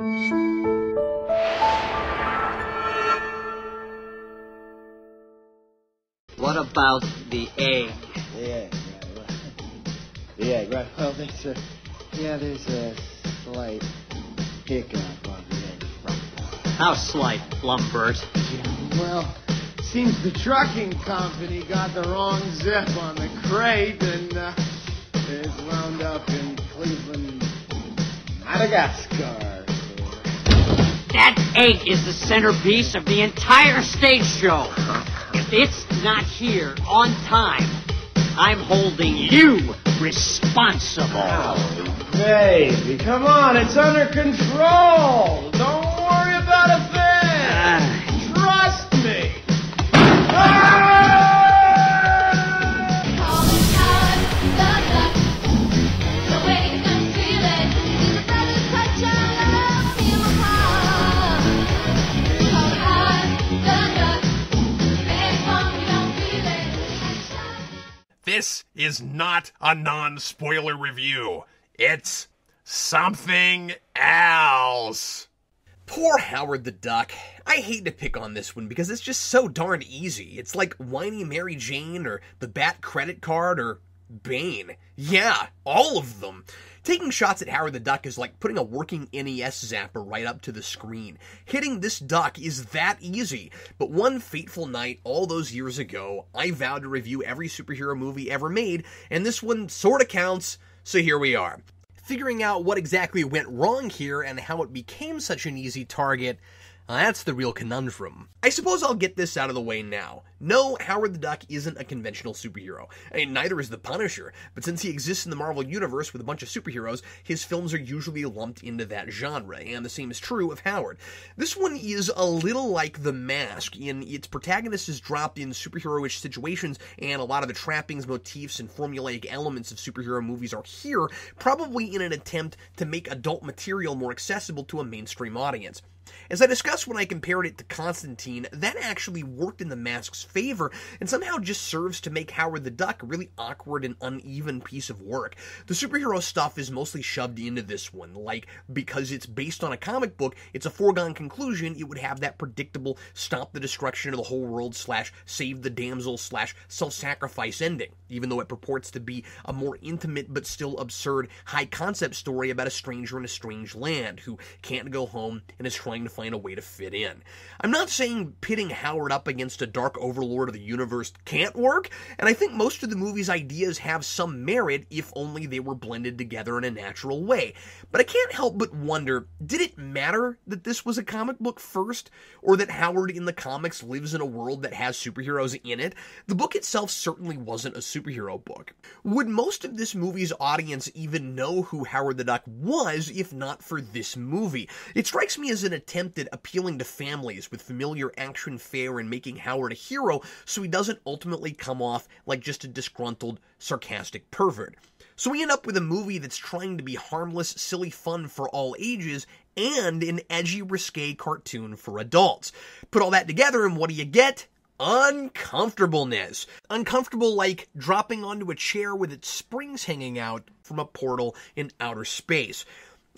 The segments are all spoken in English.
What about the egg? Yeah, right. Yeah, right. Well, there's a yeah, there's a slight hiccup on the egg front. How slight, Lumbert? Yeah, well, seems the trucking company got the wrong zip on the crate and uh, it's wound up in Cleveland, Madagascar. That egg is the centerpiece of the entire stage show. If it's not here on time, I'm holding you responsible. Baby, come on, it's under control. Don't worry about a thing. Ah. Trust me. This is not a non spoiler review. It's something else. Poor Howard the Duck. I hate to pick on this one because it's just so darn easy. It's like whiny Mary Jane or the Bat credit card or Bane. Yeah, all of them. Taking shots at Howard the Duck is like putting a working NES zapper right up to the screen. Hitting this duck is that easy. But one fateful night, all those years ago, I vowed to review every superhero movie ever made, and this one sorta counts, so here we are. Figuring out what exactly went wrong here and how it became such an easy target, Uh, that's the real conundrum. I suppose I'll get this out of the way now. No, Howard the Duck isn't a conventional superhero. I mean, neither is the Punisher, but since he exists in the Marvel Universe with a bunch of superheroes, his films are usually lumped into that genre, and the same is true of Howard. This one is a little like The Mask, in its protagonist is dropped in superheroish situations, and a lot of the trappings, motifs, and formulaic elements of superhero movies are here, probably in an attempt to make adult material more accessible to a mainstream audience. As I discussed when I compared it to Constantine, that actually worked in the mask's favor and somehow just serves to make Howard the Duck a really awkward and uneven piece of work. The superhero stuff is mostly shoved into this one, like because it's based on a comic book, it's a foregone conclusion it would have that predictable stop the destruction of the whole world slash save the damsel slash self-sacrifice ending, even though it purports to be a more intimate but still absurd high concept story about a stranger in a strange land who can't go home and is trying to find a way to fit in. I'm not saying pitting Howard up against a dark overlord of the universe can't work, and I think most of the movie's ideas have some merit if only they were blended together in a natural way. But I can't help but wonder did it matter that this was a comic book first, or that Howard in the comics lives in a world that has superheroes in it? The book itself certainly wasn't a superhero book. Would most of this movie's audience even know who Howard the Duck was if not for this movie? It strikes me as an attempt at appealing to families with familiar action fare and making Howard a hero so he doesn't ultimately come off like just a disgruntled, sarcastic pervert. So we end up with a movie that's trying to be harmless, silly fun for all ages and an edgy, risque cartoon for adults. Put all that together and what do you get? uncomfortableness. Uncomfortable like dropping onto a chair with its springs hanging out from a portal in outer space.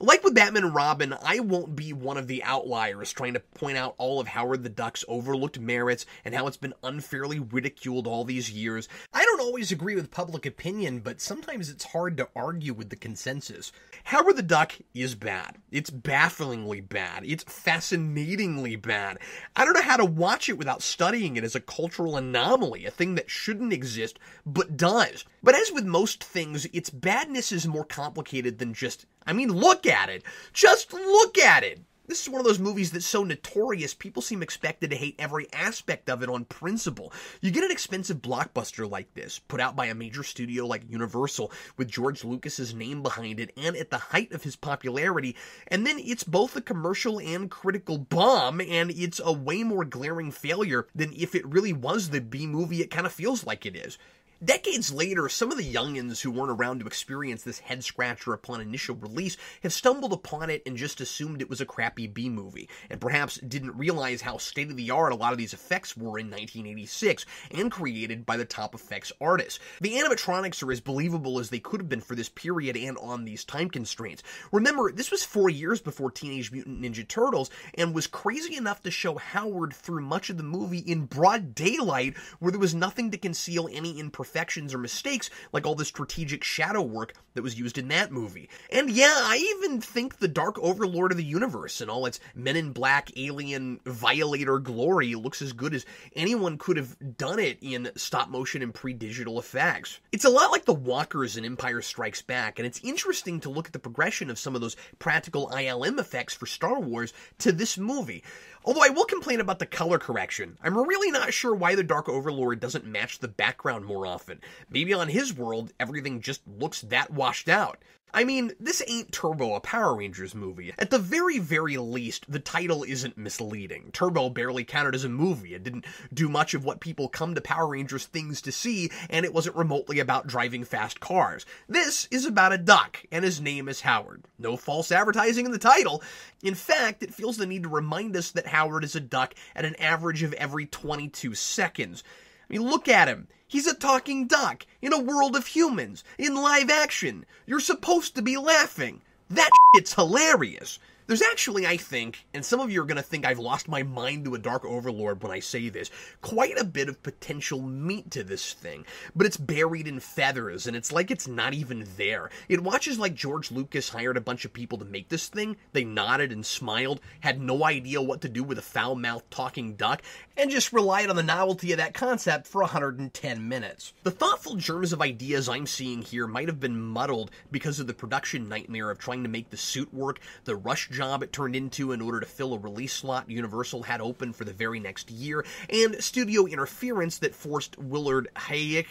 Like with Batman and Robin, I won't be one of the outliers trying to point out all of Howard the Duck's overlooked merits and how it's been unfairly ridiculed all these years. I don't always agree with public opinion, but sometimes it's hard to argue with the consensus. Howard the Duck is bad. It's bafflingly bad. It's fascinatingly bad. I don't know how to watch it without studying it as a cultural anomaly, a thing that shouldn't exist, but does. But as with most things, its badness is more complicated than just, I mean, look at it. Just look at it. This is one of those movies that's so notorious, people seem expected to hate every aspect of it on principle. You get an expensive blockbuster like this, put out by a major studio like Universal, with George Lucas's name behind it, and at the height of his popularity, and then it's both a commercial and critical bomb, and it's a way more glaring failure than if it really was the B movie it kind of feels like it is. Decades later, some of the youngins who weren't around to experience this head scratcher upon initial release have stumbled upon it and just assumed it was a crappy B movie, and perhaps didn't realize how state of the art a lot of these effects were in 1986 and created by the top effects artists. The animatronics are as believable as they could have been for this period and on these time constraints. Remember, this was four years before Teenage Mutant Ninja Turtles and was crazy enough to show Howard through much of the movie in broad daylight where there was nothing to conceal any imperfections imperfections or mistakes like all the strategic shadow work that was used in that movie. And yeah, I even think the Dark Overlord of the universe and all its Men in Black alien violator glory looks as good as anyone could have done it in stop motion and pre digital effects. It's a lot like the walkers in Empire Strikes Back, and it's interesting to look at the progression of some of those practical ILM effects for Star Wars to this movie. Although I will complain about the color correction. I'm really not sure why the Dark Overlord doesn't match the background more often. Maybe on his world, everything just looks that washed out. I mean, this ain't Turbo, a Power Rangers movie. At the very, very least, the title isn't misleading. Turbo barely counted as a movie. It didn't do much of what people come to Power Rangers things to see, and it wasn't remotely about driving fast cars. This is about a duck, and his name is Howard. No false advertising in the title. In fact, it feels the need to remind us that Howard is a duck at an average of every 22 seconds. Mean, look at him. He's a talking duck in a world of humans in live action. You're supposed to be laughing. That shit's hilarious. There's actually, I think, and some of you are going to think I've lost my mind to a Dark Overlord when I say this, quite a bit of potential meat to this thing, but it's buried in feathers, and it's like it's not even there. It watches like George Lucas hired a bunch of people to make this thing, they nodded and smiled, had no idea what to do with a foul mouthed talking duck, and just relied on the novelty of that concept for 110 minutes. The thoughtful germs of ideas I'm seeing here might have been muddled because of the production nightmare of trying to make the suit work, the rush job it turned into in order to fill a release slot Universal had open for the very next year, and studio interference that forced Willard Hayek,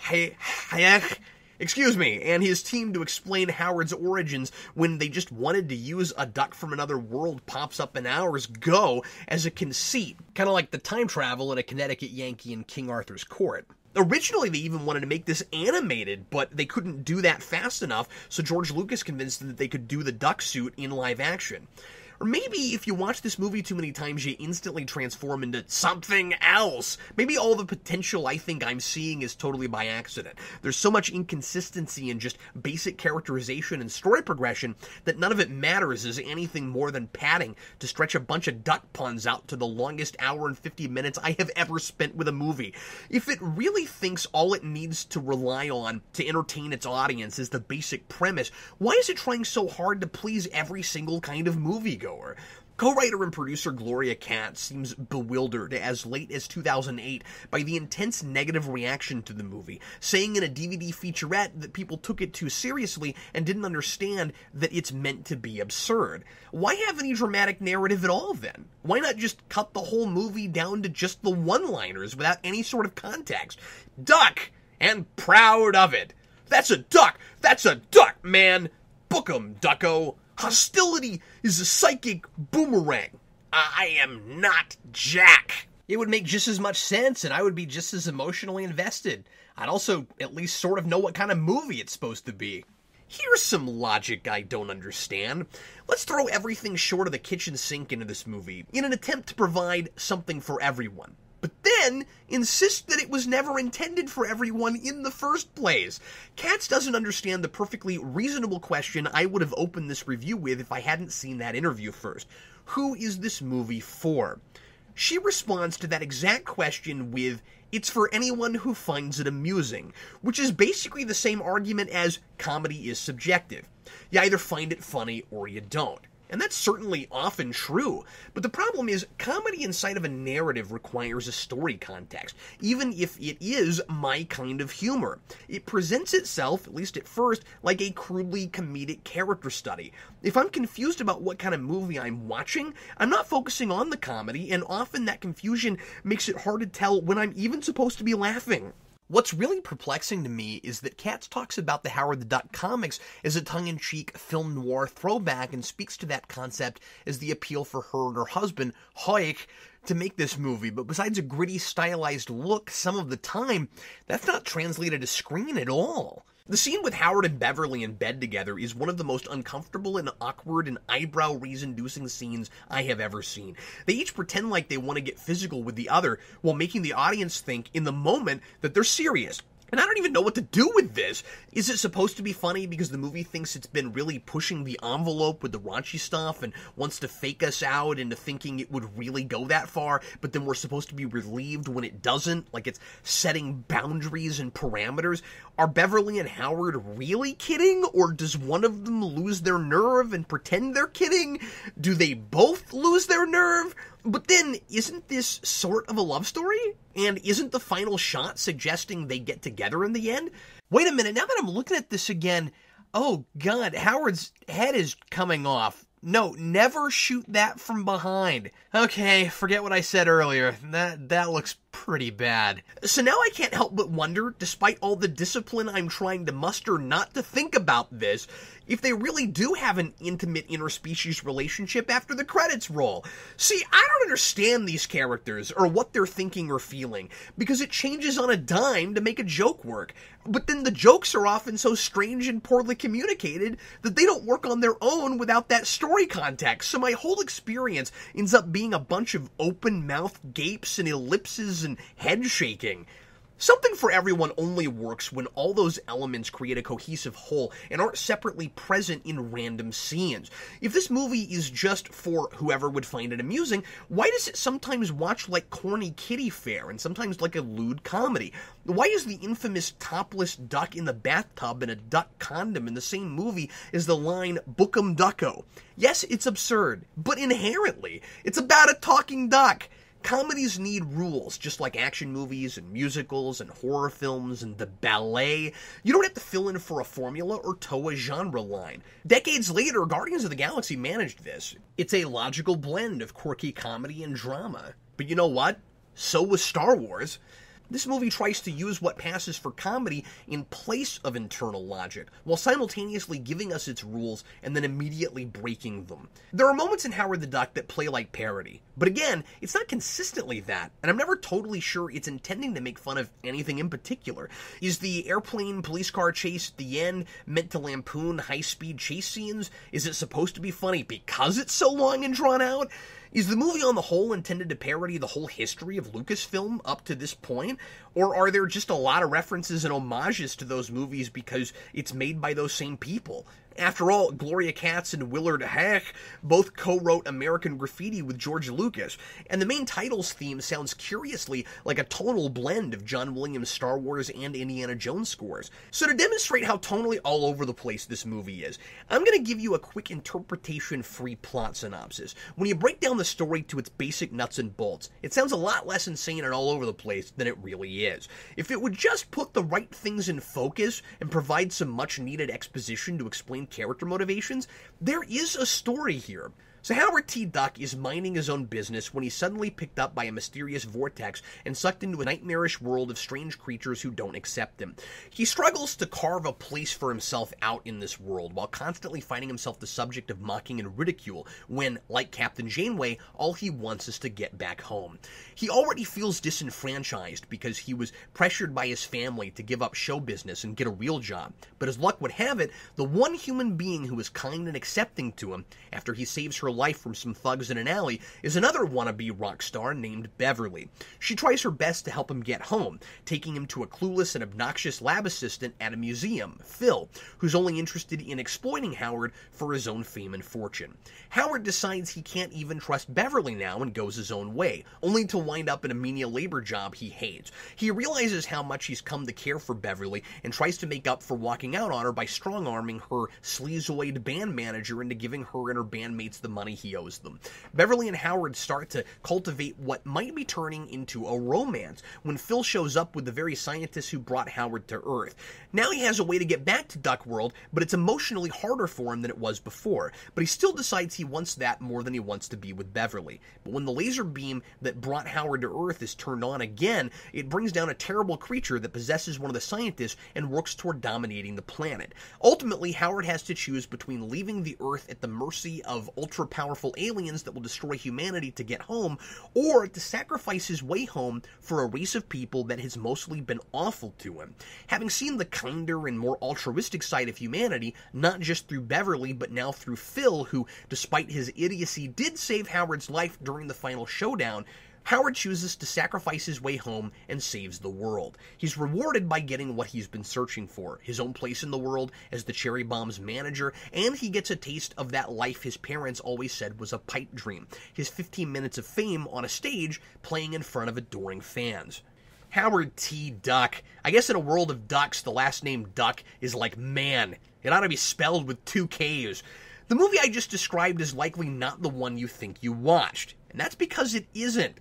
Hayek, excuse me, and his team to explain Howard's origins when they just wanted to use a duck from another world pops up in hours go as a conceit, kind of like the time travel in a Connecticut Yankee in King Arthur's court. Originally, they even wanted to make this animated, but they couldn't do that fast enough, so George Lucas convinced them that they could do the duck suit in live action. Or maybe if you watch this movie too many times, you instantly transform into something else. Maybe all the potential I think I'm seeing is totally by accident. There's so much inconsistency in just basic characterization and story progression that none of it matters as anything more than padding to stretch a bunch of duck puns out to the longest hour and 50 minutes I have ever spent with a movie. If it really thinks all it needs to rely on to entertain its audience is the basic premise, why is it trying so hard to please every single kind of moviegoer? Co-writer and producer Gloria Katz seems bewildered as late as 2008 by the intense negative reaction to the movie, saying in a DVD featurette that people took it too seriously and didn't understand that it's meant to be absurd. Why have any dramatic narrative at all then? Why not just cut the whole movie down to just the one-liners without any sort of context? Duck! And proud of it! That's a duck! That's a duck, man! Book 'em, ducko! Hostility is a psychic boomerang. I am not Jack. It would make just as much sense, and I would be just as emotionally invested. I'd also at least sort of know what kind of movie it's supposed to be. Here's some logic I don't understand. Let's throw everything short of the kitchen sink into this movie in an attempt to provide something for everyone but then insist that it was never intended for everyone in the first place. Katz doesn't understand the perfectly reasonable question I would have opened this review with if I hadn't seen that interview first. Who is this movie for? She responds to that exact question with, it's for anyone who finds it amusing, which is basically the same argument as comedy is subjective. You either find it funny or you don't. And that's certainly often true. But the problem is, comedy inside of a narrative requires a story context, even if it is my kind of humor. It presents itself, at least at first, like a crudely comedic character study. If I'm confused about what kind of movie I'm watching, I'm not focusing on the comedy, and often that confusion makes it hard to tell when I'm even supposed to be laughing. What's really perplexing to me is that Katz talks about the Howard the Duck comics as a tongue in cheek film noir throwback and speaks to that concept as the appeal for her and her husband, Huyck, to make this movie. But besides a gritty, stylized look some of the time, that's not translated to screen at all. The scene with Howard and Beverly in bed together is one of the most uncomfortable and awkward and eyebrow raise inducing scenes I have ever seen. They each pretend like they want to get physical with the other while making the audience think in the moment that they're serious. And I don't even know what to do with this. Is it supposed to be funny because the movie thinks it's been really pushing the envelope with the raunchy stuff and wants to fake us out into thinking it would really go that far, but then we're supposed to be relieved when it doesn't, like it's setting boundaries and parameters? Are Beverly and Howard really kidding, or does one of them lose their nerve and pretend they're kidding? Do they both lose their nerve? But then, isn't this sort of a love story? And isn't the final shot suggesting they get together in the end? Wait a minute, now that I'm looking at this again, oh god, Howard's head is coming off. No, never shoot that from behind. Okay, forget what I said earlier. That that looks pretty bad. So now I can't help but wonder, despite all the discipline I'm trying to muster not to think about this, if they really do have an intimate interspecies relationship after the credits roll. See, I don't understand these characters or what they're thinking or feeling, because it changes on a dime to make a joke work. But then the jokes are often so strange and poorly communicated that they don't work on their own without that story context. So my whole experience ends up being a bunch of open mouth gapes and ellipses and head shaking. Something for everyone only works when all those elements create a cohesive whole and aren't separately present in random scenes. If this movie is just for whoever would find it amusing, why does it sometimes watch like corny kiddie fare and sometimes like a lewd comedy? Why is the infamous topless duck in the bathtub and a duck condom in the same movie as the line Bookum Ducko? Yes, it's absurd, but inherently, it's about a talking duck. Comedies need rules, just like action movies and musicals and horror films and the ballet. You don't have to fill in for a formula or toe a genre line. Decades later, Guardians of the Galaxy managed this. It's a logical blend of quirky comedy and drama. But you know what? So was Star Wars. This movie tries to use what passes for comedy in place of internal logic, while simultaneously giving us its rules and then immediately breaking them. There are moments in Howard the Duck that play like parody, but again, it's not consistently that, and I'm never totally sure it's intending to make fun of anything in particular. Is the airplane police car chase at the end meant to lampoon high speed chase scenes? Is it supposed to be funny because it's so long and drawn out? Is the movie on the whole intended to parody the whole history of Lucasfilm up to this point? Or are there just a lot of references and homages to those movies because it's made by those same people? After all, Gloria Katz and Willard Huyck both co-wrote American Graffiti with George Lucas, and the main title's theme sounds curiously like a tonal blend of John Williams' Star Wars and Indiana Jones scores. So to demonstrate how tonally all over the place this movie is, I'm going to give you a quick interpretation-free plot synopsis. When you break down the story to its basic nuts and bolts, it sounds a lot less insane and all over the place than it really is. If it would just put the right things in focus and provide some much-needed exposition to explain character motivations, there is a story here. So Howard T. Duck is minding his own business when he's suddenly picked up by a mysterious vortex and sucked into a nightmarish world of strange creatures who don't accept him. He struggles to carve a place for himself out in this world while constantly finding himself the subject of mocking and ridicule when, like Captain Janeway, all he wants is to get back home. He already feels disenfranchised because he was pressured by his family to give up show business and get a real job. But as luck would have it, the one human being who is kind and accepting to him after he saves her life from some thugs in an alley is another wannabe rock star named Beverly. She tries her best to help him get home, taking him to a clueless and obnoxious lab assistant at a museum, Phil, who's only interested in exploiting Howard for his own fame and fortune. Howard decides he can't even trust Beverly now and goes his own way, only to wind up in a menial labor job he hates. He realizes how much he's come to care for Beverly and tries to make up for walking out on her by strong arming her sleazoid band manager into giving her and her bandmates the money he owes them. Beverly and Howard start to cultivate what might be turning into a romance when Phil shows up with the very scientists who brought Howard to Earth. Now he has a way to get back to Duck World, but it's emotionally harder for him than it was before. But he still decides he wants that more than he wants to be with Beverly. But when the laser beam that brought Howard to Earth is turned on again, it brings down a terrible creature that possesses one of the scientists and works toward dominating the planet. Ultimately, Howard has to choose between leaving the Earth at the mercy of ultra powerful aliens that will destroy humanity to get home, or to sacrifice his way home for a race of people that has mostly been awful to him. Having seen the kinder and more altruistic side of humanity, not just through Beverly, but now through Phil, who, despite his idiocy, did save Howard's life during the final showdown, Howard chooses to sacrifice his way home and saves the world. He's rewarded by getting what he's been searching for his own place in the world as the Cherry Bomb's manager, and he gets a taste of that life his parents always said was a pipe dream his 15 minutes of fame on a stage playing in front of adoring fans. Howard T. Duck. I guess in a world of ducks, the last name Duck is like man. It ought to be spelled with two K's. The movie I just described is likely not the one you think you watched, and that's because it isn't.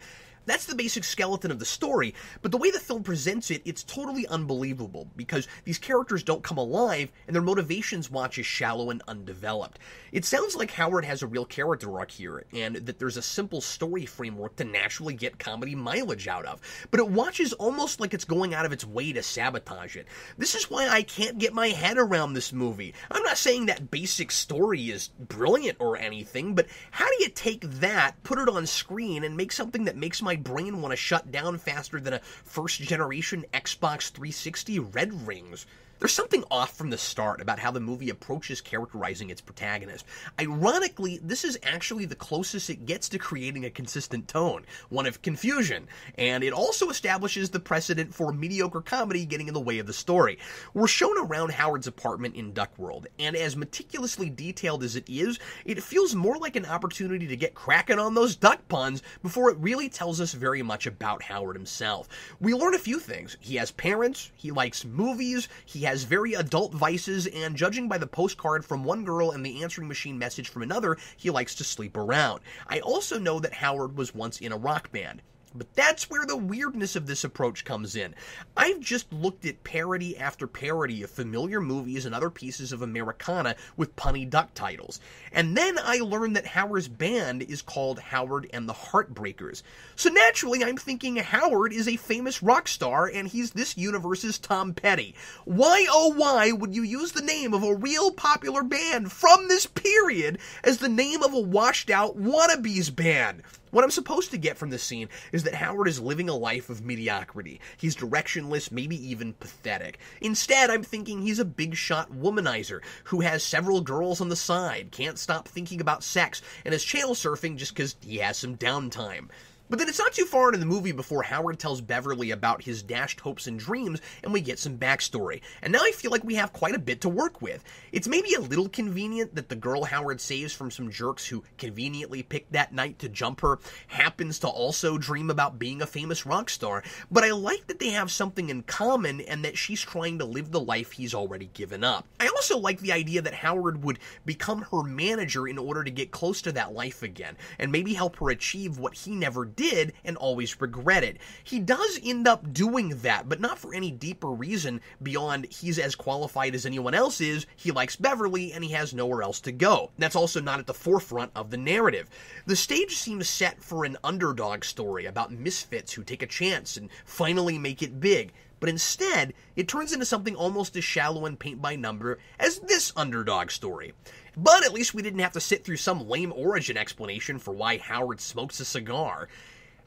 That's the basic skeleton of the story, but the way the film presents it, it's totally unbelievable because these characters don't come alive and their motivations watch as shallow and undeveloped. It sounds like Howard has a real character arc here and that there's a simple story framework to naturally get comedy mileage out of, but it watches almost like it's going out of its way to sabotage it. This is why I can't get my head around this movie. I'm not saying that basic story is brilliant or anything, but how do you take that, put it on screen, and make something that makes my brain want to shut down faster than a first generation Xbox 360 Red Rings. There's something off from the start about how the movie approaches characterizing its protagonist. Ironically, this is actually the closest it gets to creating a consistent tone, one of confusion, and it also establishes the precedent for mediocre comedy getting in the way of the story. We're shown around Howard's apartment in Duck World, and as meticulously detailed as it is, it feels more like an opportunity to get cracking on those duck puns before it really tells us very much about Howard himself. We learn a few things. He has parents, he likes movies, he has very adult vices, and judging by the postcard from one girl and the answering machine message from another, he likes to sleep around. I also know that Howard was once in a rock band. But that's where the weirdness of this approach comes in. I've just looked at parody after parody of familiar movies and other pieces of Americana with punny duck titles. And then I learned that Howard's band is called Howard and the Heartbreakers. So naturally, I'm thinking Howard is a famous rock star and he's this universe's Tom Petty. Why oh why would you use the name of a real popular band from this period as the name of a washed out wannabes band? What I'm supposed to get from this scene is that Howard is living a life of mediocrity. He's directionless, maybe even pathetic. Instead, I'm thinking he's a big shot womanizer who has several girls on the side, can't stop thinking about sex, and is channel surfing just because he has some downtime. But then it's not too far into the movie before Howard tells Beverly about his dashed hopes and dreams, and we get some backstory. And now I feel like we have quite a bit to work with. It's maybe a little convenient that the girl Howard saves from some jerks who conveniently picked that night to jump her happens to also dream about being a famous rock star, but I like that they have something in common and that she's trying to live the life he's already given up. I also like the idea that Howard would become her manager in order to get close to that life again, and maybe help her achieve what he never did and always regretted. He does end up doing that, but not for any deeper reason beyond he's as qualified as anyone else is, he likes Beverly, and he has nowhere else to go. That's also not at the forefront of the narrative. The stage seems set for an underdog story about misfits who take a chance and finally make it big but instead, it turns into something almost as shallow and paint by number as this underdog story. But at least we didn't have to sit through some lame origin explanation for why Howard smokes a cigar.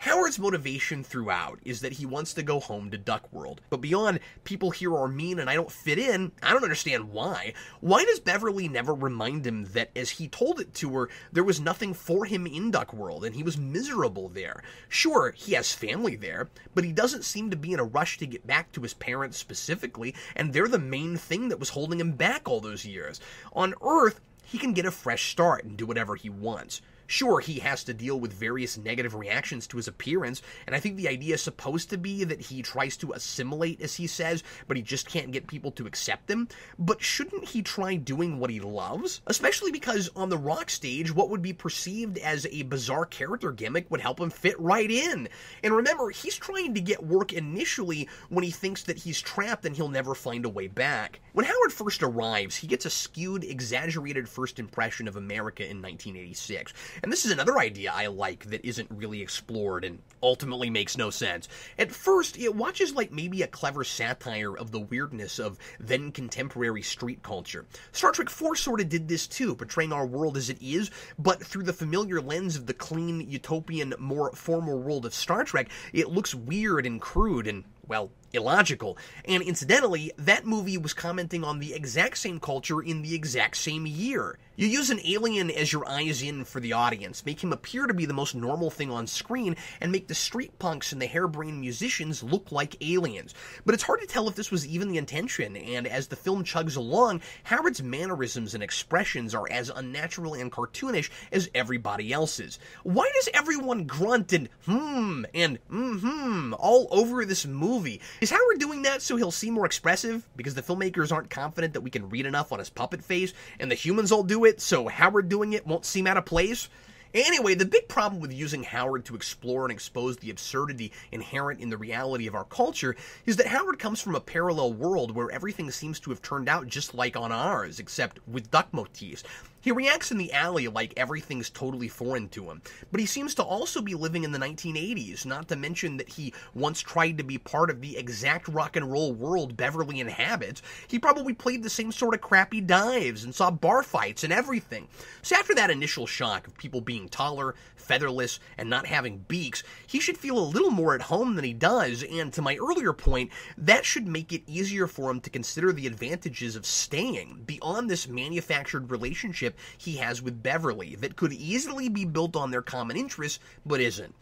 Howard's motivation throughout is that he wants to go home to Duck World. But beyond people here are mean and I don't fit in, I don't understand why. Why does Beverly never remind him that as he told it to her, there was nothing for him in Duck World and he was miserable there? Sure, he has family there, but he doesn't seem to be in a rush to get back to his parents specifically, and they're the main thing that was holding him back all those years. On Earth, he can get a fresh start and do whatever he wants. Sure, he has to deal with various negative reactions to his appearance, and I think the idea is supposed to be that he tries to assimilate, as he says, but he just can't get people to accept him. But shouldn't he try doing what he loves? Especially because on the rock stage, what would be perceived as a bizarre character gimmick would help him fit right in. And remember, he's trying to get work initially when he thinks that he's trapped and he'll never find a way back. When Howard first arrives, he gets a skewed, exaggerated first impression of America in 1986. And this is another idea I like that isn't really explored and ultimately makes no sense. At first, it watches like maybe a clever satire of the weirdness of then contemporary street culture. Star Trek 4 sort of did this too, portraying our world as it is, but through the familiar lens of the clean, utopian, more formal world of Star Trek, it looks weird and crude and, well, illogical. And incidentally, that movie was commenting on the exact same culture in the exact same year. You use an alien as your eyes in for the audience, make him appear to be the most normal thing on screen, and make the street punks and the harebrained musicians look like aliens. But it's hard to tell if this was even the intention, and as the film chugs along, Howard's mannerisms and expressions are as unnatural and cartoonish as everybody else's. Why does everyone grunt and hmm and mm-hmm all over this movie? Is Howard doing that so he'll seem more expressive? Because the filmmakers aren't confident that we can read enough on his puppet face, and the humans all do it, so Howard doing it won't seem out of place? Anyway, the big problem with using Howard to explore and expose the absurdity inherent in the reality of our culture is that Howard comes from a parallel world where everything seems to have turned out just like on ours, except with duck motifs. He reacts in the alley like everything's totally foreign to him, but he seems to also be living in the 1980s, not to mention that he once tried to be part of the exact rock and roll world Beverly inhabits. He probably played the same sort of crappy dives and saw bar fights and everything. So after that initial shock of people being taller, featherless, and not having beaks, he should feel a little more at home than he does, and to my earlier point, that should make it easier for him to consider the advantages of staying beyond this manufactured relationship he has with Beverly that could easily be built on their common interests, but isn't.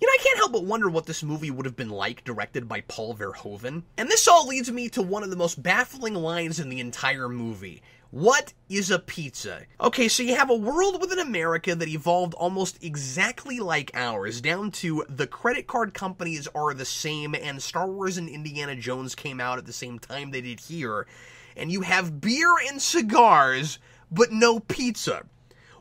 You know, I can't help but wonder what this movie would have been like directed by Paul Verhoeven. And this all leads me to one of the most baffling lines in the entire movie. What is a pizza? Okay, so you have a world with an America that evolved almost exactly like ours, down to the credit card companies are the same, and Star Wars and Indiana Jones came out at the same time they did here. And you have beer and cigars, but no pizza.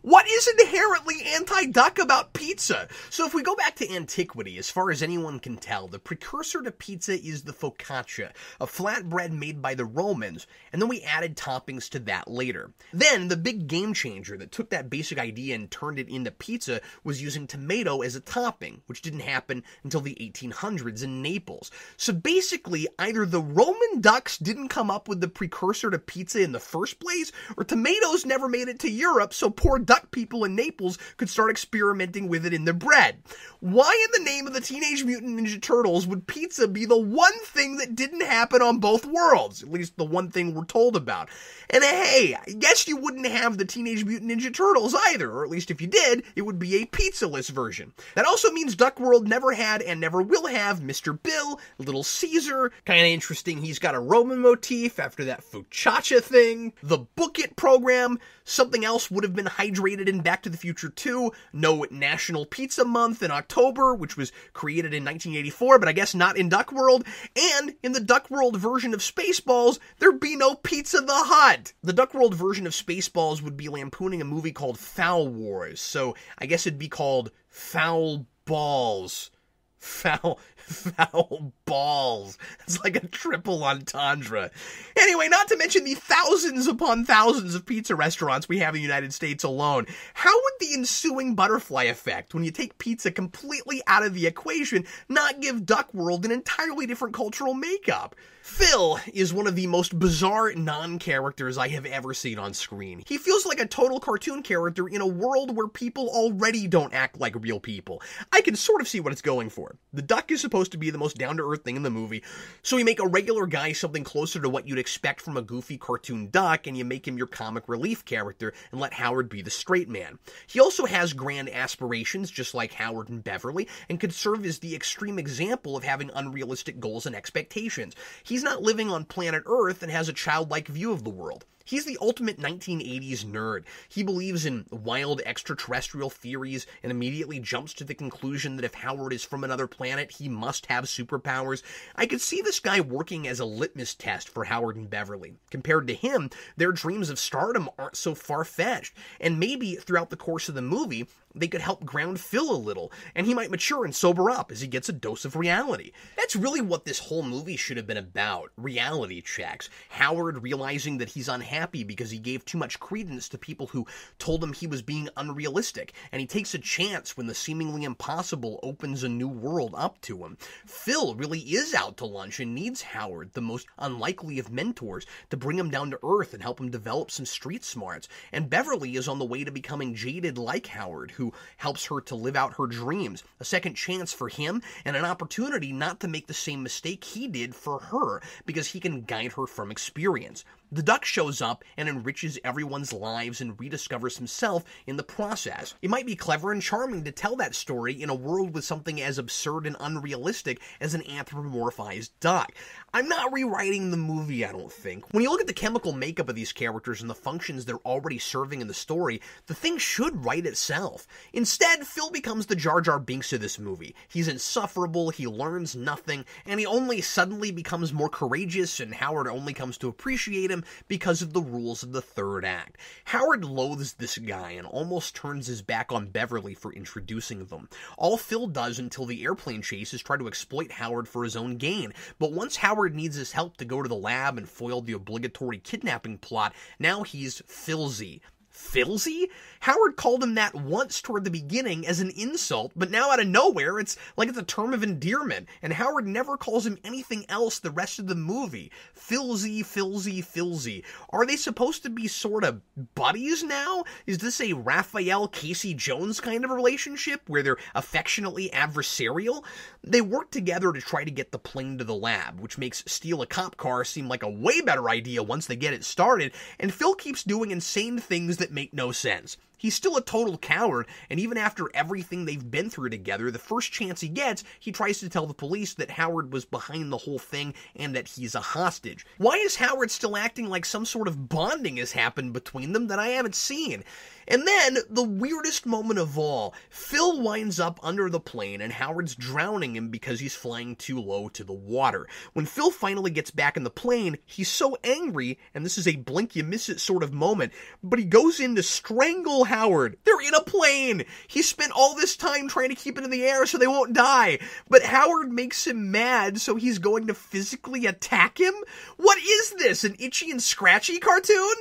What is inherently anti-duck about pizza? So if we go back to antiquity, as far as anyone can tell, the precursor to pizza is the focaccia, a flatbread made by the Romans, and then we added toppings to that later. Then the big game changer that took that basic idea and turned it into pizza was using tomato as a topping, which didn't happen until the 1800s in Naples. So basically, either the Roman ducks didn't come up with the precursor to pizza in the first place, or tomatoes never made it to Europe, so poor people in Naples could start experimenting with it in their bread. Why in the name of the Teenage Mutant Ninja Turtles would pizza be the one thing that didn't happen on both worlds? At least the one thing we're told about. And hey, I guess you wouldn't have the Teenage Mutant Ninja Turtles either, or at least if you did, it would be a pizzaless version. That also means Duck World never had and never will have Mr. Bill, Little Caesar. Kinda interesting, he's got a Roman motif after that focaccia thing. The Book It program, something else would have been hydrated in Back to the Future 2, no National Pizza Month in October, which was created in 1984, but I guess not in Duck World, and in the Duck World version of Spaceballs, there'd be no Pizza the Hut. The Duck World version of Spaceballs would be lampooning a movie called Foul Wars, so I guess it'd be called Foul Balls. Foul, foul balls. It's like a triple entendre. Anyway, not to mention the thousands upon thousands of pizza restaurants we have in the United States alone. How would the ensuing butterfly effect, when you take pizza completely out of the equation, not give Duck World an entirely different cultural makeup? Phil is one of the most bizarre non-characters I have ever seen on screen. He feels like a total cartoon character in a world where people already don't act like real people. I can sort of see what it's going for. The duck is supposed to be the most down-to-earth thing in the movie, so you make a regular guy something closer to what you'd expect from a goofy cartoon duck, and you make him your comic relief character and let Howard be the straight man. He also has grand aspirations, just like Howard and Beverly, and could serve as the extreme example of having unrealistic goals and expectations. He's not living on planet Earth and has a childlike view of the world. He's the ultimate 1980s nerd. He believes in wild extraterrestrial theories and immediately jumps to the conclusion that if Howard is from another planet, he must have superpowers. I could see this guy working as a litmus test for Howard and Beverly. Compared to him, their dreams of stardom aren't so far fetched. And maybe throughout the course of the movie, they could help ground Phil a little, and he might mature and sober up as he gets a dose of reality. That's really what this whole movie should have been about reality checks. Howard realizing that he's unhappy because he gave too much credence to people who told him he was being unrealistic, and he takes a chance when the seemingly impossible opens a new world up to him. Phil really is out to lunch and needs Howard, the most unlikely of mentors, to bring him down to earth and help him develop some street smarts. And Beverly is on the way to becoming jaded like Howard, who helps her to live out her dreams. A second chance for him and an opportunity not to make the same mistake he did for her because he can guide her from experience. The duck shows up and enriches everyone's lives and rediscovers himself in the process. It might be clever and charming to tell that story in a world with something as absurd and unrealistic as an anthropomorphized duck. I'm not rewriting the movie, I don't think. When you look at the chemical makeup of these characters and the functions they're already serving in the story, the thing should write itself. Instead, Phil becomes the Jar Jar Binks of this movie. He's insufferable, he learns nothing, and he only suddenly becomes more courageous, and Howard only comes to appreciate him because of the rules of the third act. Howard loathes this guy and almost turns his back on Beverly for introducing them. All Phil does until the airplane chase is try to exploit Howard for his own gain, but once Howard needs his help to go to the lab and foil the obligatory kidnapping plot, now he's Philzy. Filzy? Howard called him that once toward the beginning as an insult, but now out of nowhere it's like it's a term of endearment, and Howard never calls him anything else the rest of the movie. Filzy, Filzy, Filzy. Are they supposed to be sort of buddies now? Is this a Raphael Casey Jones kind of relationship where they're affectionately adversarial? They work together to try to get the plane to the lab, which makes steal a cop car seem like a way better idea once they get it started, and Phil keeps doing insane things that make no sense. He's still a total coward, and even after everything they've been through together, the first chance he gets, he tries to tell the police that Howard was behind the whole thing and that he's a hostage. Why is Howard still acting like some sort of bonding has happened between them that I haven't seen? And then, the weirdest moment of all, Phil winds up under the plane and Howard's drowning him because he's flying too low to the water. When Phil finally gets back in the plane, he's so angry, and this is a blink you miss it sort of moment, but he goes in to strangle Howard. They're in a plane! He spent all this time trying to keep it in the air so they won't die, but Howard makes him mad, so he's going to physically attack him? What is this, an itchy and scratchy cartoon?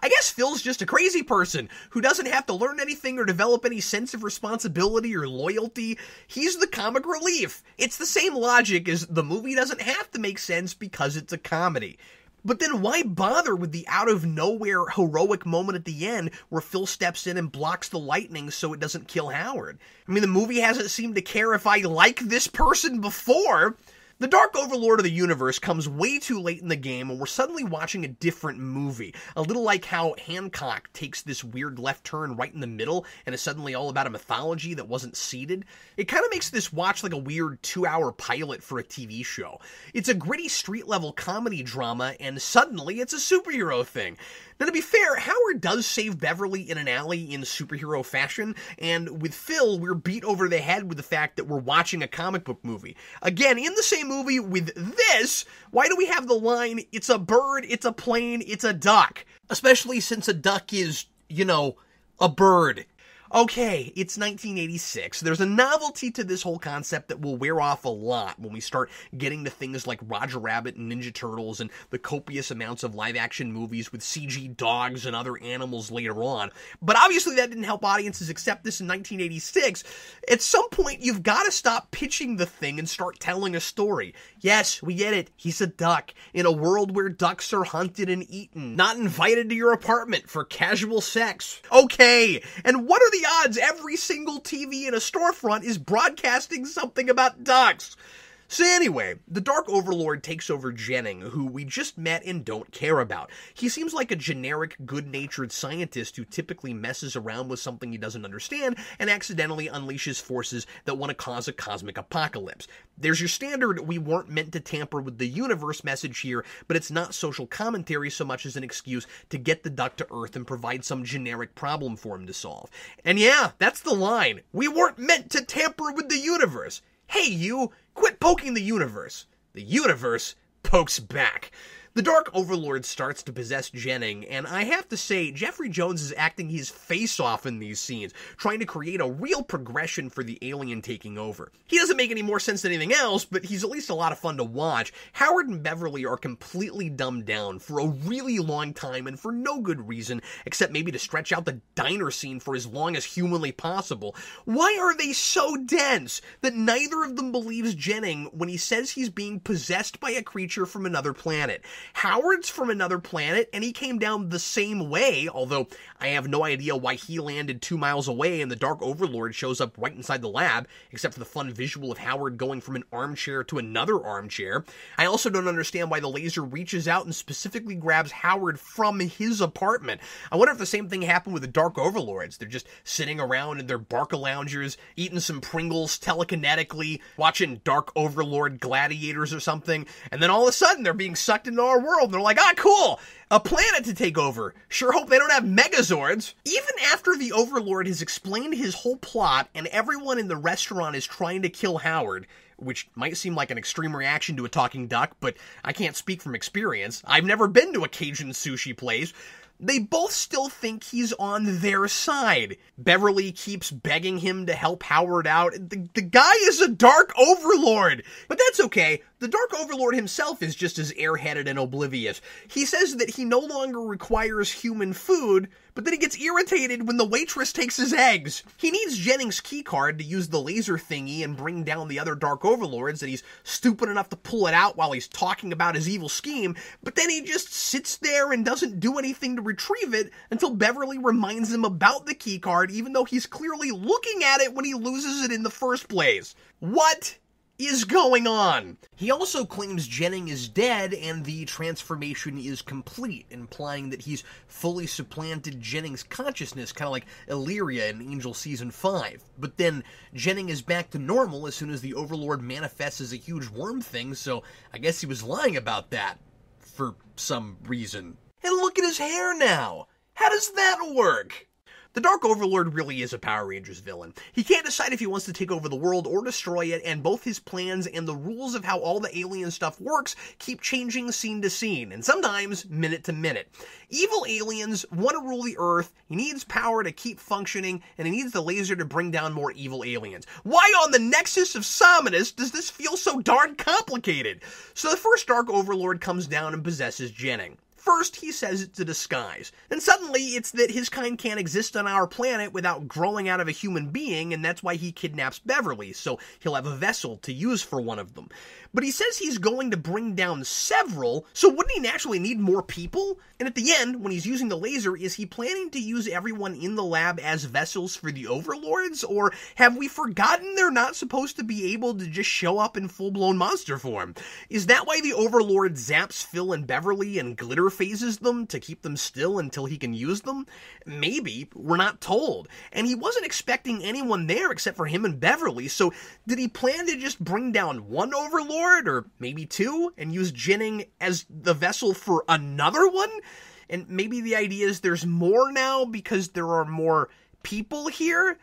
I guess Phil's just a crazy person who doesn't have to learn anything or develop any sense of responsibility or loyalty. He's the comic relief. It's the same logic as the movie doesn't have to make sense because it's a comedy. But then why bother with the out of nowhere heroic moment at the end where Phil steps in and blocks the lightning so it doesn't kill Howard? I mean, the movie hasn't seemed to care if I like this person before. The Dark Overlord of the universe comes way too late in the game, and we're suddenly watching a different movie. A little like how Hancock takes this weird left turn right in the middle and is suddenly all about a mythology that wasn't seeded. It kind of makes this watch like a weird two hour pilot for a TV show. It's a gritty street level comedy drama, and suddenly it's a superhero thing. Now, to be fair, Howard does save Beverly in an alley in superhero fashion, and with Phil, we're beat over the head with the fact that we're watching a comic book movie. Again, in the same movie with this, why do we have the line, it's a bird, it's a plane, it's a duck? Especially since a duck is, you know, a bird. Okay, it's 1986. There's a novelty to this whole concept that will wear off a lot when we start getting to things like Roger Rabbit and Ninja Turtles and the copious amounts of live action movies with CG dogs and other animals later on. But obviously, that didn't help audiences accept this in 1986. At some point, you've got to stop pitching the thing and start telling a story. Yes, we get it. He's a duck in a world where ducks are hunted and eaten, not invited to your apartment for casual sex. Okay, and what are the odds every single TV in a storefront is broadcasting something about ducks? So anyway, the Dark Overlord takes over Jennings, who we just met and don't care about. He seems like a generic, good-natured scientist who typically messes around with something he doesn't understand and accidentally unleashes forces that want to cause a cosmic apocalypse. There's your standard we weren't meant to tamper with the universe message here, but it's not social commentary so much as an excuse to get the duck to Earth and provide some generic problem for him to solve. And yeah, that's the line. We weren't meant to tamper with the universe. Hey, you, quit poking the universe. The universe pokes back. The Dark Overlord starts to possess Jennings, and I have to say, Jeffrey Jones is acting his face off in these scenes, trying to create a real progression for the alien taking over. He doesn't make any more sense than anything else, but he's at least a lot of fun to watch. Howard and Beverly are completely dumbed down for a really long time and for no good reason, except maybe to stretch out the diner scene for as long as humanly possible. Why are they so dense that neither of them believes Jennings when he says he's being possessed by a creature from another planet? Howard's from another planet, and he came down the same way, although I have no idea why he landed two miles away and the Dark Overlord shows up right inside the lab, except for the fun visual of Howard going from an armchair to another armchair. I also don't understand why the laser reaches out and specifically grabs Howard from his apartment. I wonder if the same thing happened with the Dark Overlords. They're just sitting around in their Barca loungers, eating some Pringles telekinetically, watching Dark Overlord gladiators or something, and then all of a sudden they're being sucked into our world. And they're like, ah, cool, a planet to take over. Sure hope they don't have Megazords. Even after the Overlord has explained his whole plot and everyone in the restaurant is trying to kill Howard, which might seem like an extreme reaction to a talking duck, but I can't speak from experience. I've never been to a Cajun sushi place. They both still think he's on their side. Beverly keeps begging him to help Howard out. The, the guy is a dark overlord. But that's okay. The Dark Overlord himself is just as airheaded and oblivious. He says that he no longer requires human food, but then he gets irritated when the waitress takes his eggs. He needs Jennings' keycard to use the laser thingy and bring down the other Dark Overlords, and he's stupid enough to pull it out while he's talking about his evil scheme, but then he just sits there and doesn't do anything to retrieve it until Beverly reminds him about the keycard, even though he's clearly looking at it when he loses it in the first place. What? is going on? He also claims Jennings is dead and the transformation is complete, implying that he's fully supplanted Jennings' consciousness, kind of like Illyria in Angel Season 5. But then Jennings is back to normal as soon as the Overlord manifests as a huge worm thing, so I guess he was lying about that for some reason. And look at his hair now! How does that work? The Dark Overlord really is a Power Rangers villain. He can't decide if he wants to take over the world or destroy it, and both his plans and the rules of how all the alien stuff works keep changing scene to scene, and sometimes minute to minute. Evil aliens want to rule the Earth, he needs power to keep functioning, and he needs the laser to bring down more evil aliens. Why on the Nexus of Sominus does this feel so darn complicated? So the first Dark Overlord comes down and possesses Jennings. First, he says it's a disguise. And suddenly, it's that his kind can't exist on our planet without growing out of a human being, and that's why he kidnaps Beverly, so he'll have a vessel to use for one of them. But he says he's going to bring down several, so wouldn't he naturally need more people? And at the end, when he's using the laser, is he planning to use everyone in the lab as vessels for the overlords? Or have we forgotten they're not supposed to be able to just show up in full blown monster form? Is that why the overlord zaps Phil and Beverly and glitter phases them to keep them still until he can use them? Maybe. We're not told. And he wasn't expecting anyone there except for him and Beverly, so did he plan to just bring down one overlord, or maybe two, and use Jennings as the vessel for another one? And maybe the idea is there's more now because there are more people here?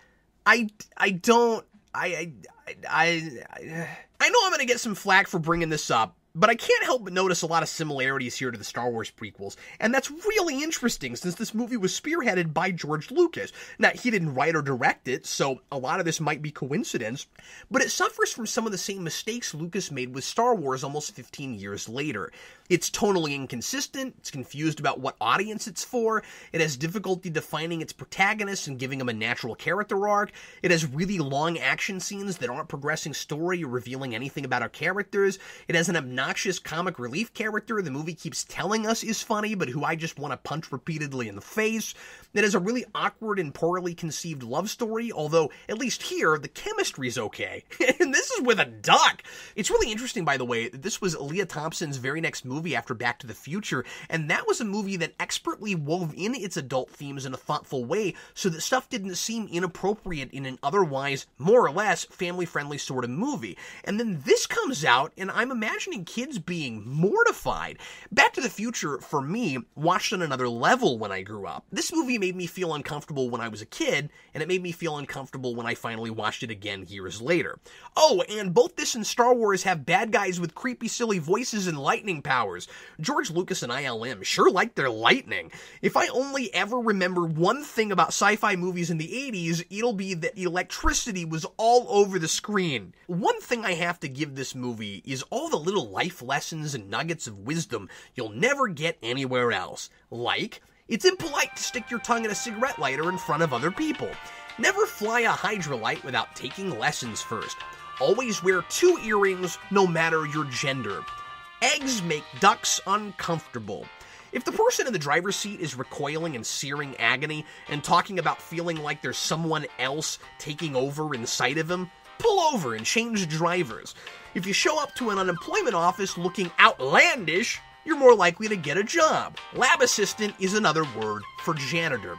I, I don't. I, I, I, I, I know I'm going to get some flack for bringing this up, but I can't help but notice a lot of similarities here to the Star Wars prequels, and that's really interesting since this movie was spearheaded by George Lucas. Now, he didn't write or direct it, so a lot of this might be coincidence, but it suffers from some of the same mistakes Lucas made with Star Wars almost 15 years later. It's tonally inconsistent, it's confused about what audience it's for, it has difficulty defining its protagonists and giving them a natural character arc, it has really long action scenes that aren't progressing story or revealing anything about our characters, it has an obnoxious obnoxious comic relief character the movie keeps telling us is funny, but who I just want to punch repeatedly in the face. It has a really awkward and poorly conceived love story, although at least here the chemistry's okay. and this is with a duck. It's really interesting, by the way, that this was Lea Thompson's very next movie after Back to the Future, and that was a movie that expertly wove in its adult themes in a thoughtful way so that stuff didn't seem inappropriate in an otherwise more or less family friendly sort of movie. And then this comes out, and I'm imagining kids being mortified. Back to the Future, for me, watched on another level when I grew up. This movie made me feel uncomfortable when I was a kid, and it made me feel uncomfortable when I finally watched it again years later. Oh, and both this and Star Wars have bad guys with creepy, silly voices and lightning powers. George Lucas and ILM sure like their lightning. If I only ever remember one thing about sci fi movies in the 80s, it'll be that electricity was all over the screen. One thing I have to give this movie is all the little life lessons and nuggets of wisdom you'll never get anywhere else. Like, it's impolite to stick your tongue in a cigarette lighter in front of other people. Never fly a ultralight without taking lessons first. Always wear two earrings no matter your gender. Eggs make ducks uncomfortable. If the person in the driver's seat is recoiling in searing agony and talking about feeling like there's someone else taking over inside of him, pull over and change drivers. If you show up to an unemployment office looking outlandish, you're more likely to get a job. Lab assistant is another word for janitor.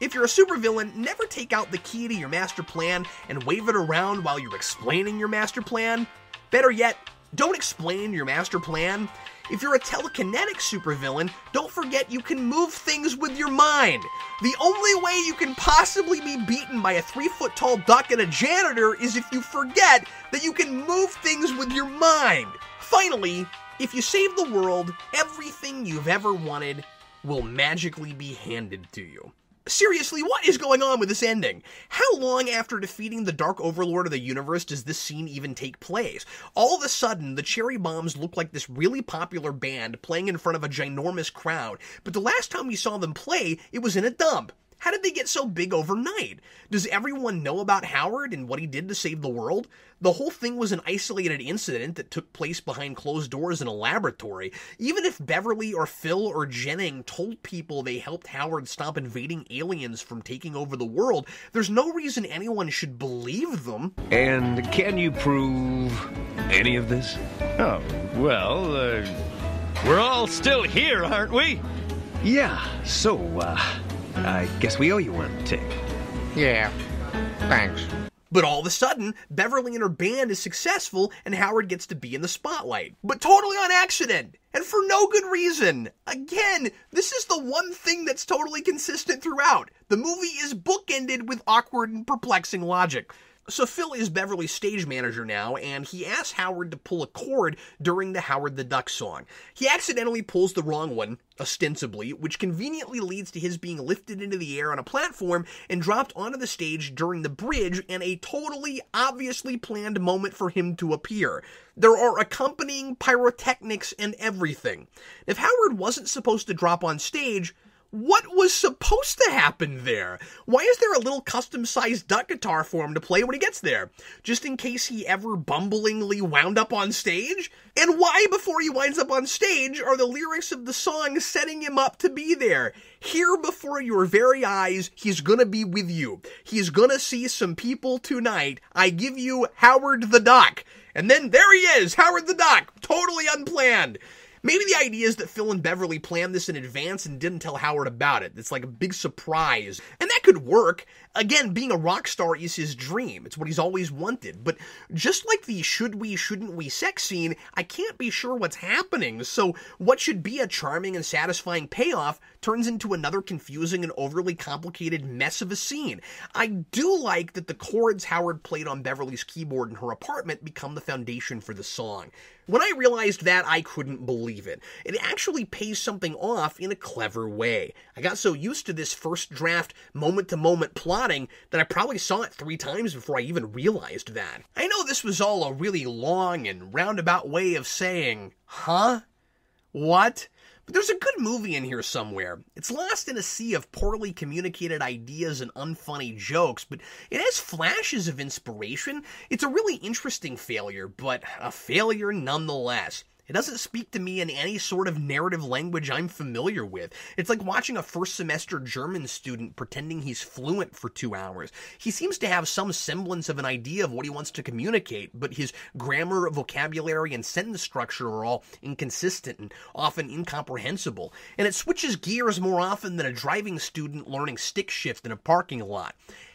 If you're a supervillain, never take out the key to your master plan and wave it around while you're explaining your master plan. Better yet, don't explain your master plan. If you're a telekinetic supervillain, don't forget you can move things with your mind. The only way you can possibly be beaten by a three foot tall duck and a janitor is if you forget that you can move things with your mind. Finally, if you save the world, everything you've ever wanted will magically be handed to you. Seriously, what is going on with this ending? How long after defeating the Dark Overlord of the universe does this scene even take place? All of a sudden, the Cherry Bombs look like this really popular band playing in front of a ginormous crowd, but the last time we saw them play, it was in a dump. How did they get so big overnight? Does everyone know about Howard and what he did to save the world? The whole thing was an isolated incident that took place behind closed doors in a laboratory. Even if Beverly or Phil or Jennings told people they helped Howard stop invading aliens from taking over the world, there's no reason anyone should believe them. And can you prove any of this? Oh, well, uh, we're all still here, aren't we? Yeah, so, uh, I guess we owe you one, Tick. Yeah, thanks. But all of a sudden, Beverly and her band is successful and Howard gets to be in the spotlight. But totally on accident! And for no good reason! Again, this is the one thing that's totally consistent throughout. The movie is bookended with awkward and perplexing logic. So Phil is Beverly's stage manager now, and he asks Howard to pull a chord during the Howard the Duck song. He accidentally pulls the wrong one, ostensibly, which conveniently leads to his being lifted into the air on a platform and dropped onto the stage during the bridge and a totally obviously planned moment for him to appear. There are accompanying pyrotechnics and everything. If Howard wasn't supposed to drop on stage, what was supposed to happen there? Why is there a little custom sized duck guitar for him to play when he gets there? Just in case he ever bumblingly wound up on stage? And why, before he winds up on stage, are the lyrics of the song setting him up to be there? Here before your very eyes, he's gonna be with you. He's gonna see some people tonight. I give you Howard the Duck. And then there he is, Howard the Duck, totally unplanned. Maybe the idea is that Phil and Beverly planned this in advance and didn't tell Howard about it. It's like a big surprise. And that could work. Again, being a rock star is his dream. It's what he's always wanted. But just like the should we, shouldn't we sex scene, I can't be sure what's happening. So what should be a charming and satisfying payoff turns into another confusing and overly complicated mess of a scene. I do like that the chords Howard played on Beverly's keyboard in her apartment become the foundation for the song. When I realized that, I couldn't believe it. It actually pays something off in a clever way. I got so used to this first draft, moment to moment plotting that I probably saw it three times before I even realized that. I know this was all a really long and roundabout way of saying, huh? What? But there's a good movie in here somewhere. It's lost in a sea of poorly communicated ideas and unfunny jokes, but it has flashes of inspiration. It's a really interesting failure, but a failure nonetheless. It doesn't speak to me in any sort of narrative language I'm familiar with. It's like watching a first semester German student pretending he's fluent for two hours. He seems to have some semblance of an idea of what he wants to communicate, but his grammar, vocabulary, and sentence structure are all inconsistent and often incomprehensible. And it switches gears more often than a driving student learning stick shift in a parking lot.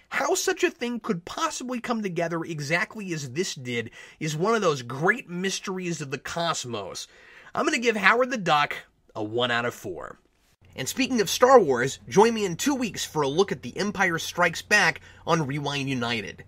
How such a thing could possibly come together exactly as this did is one of those great mysteries of the cosmos. I'm going to give Howard the Duck a 1 out of 4. And speaking of Star Wars, join me in two weeks for a look at The Empire Strikes Back on Rewind United.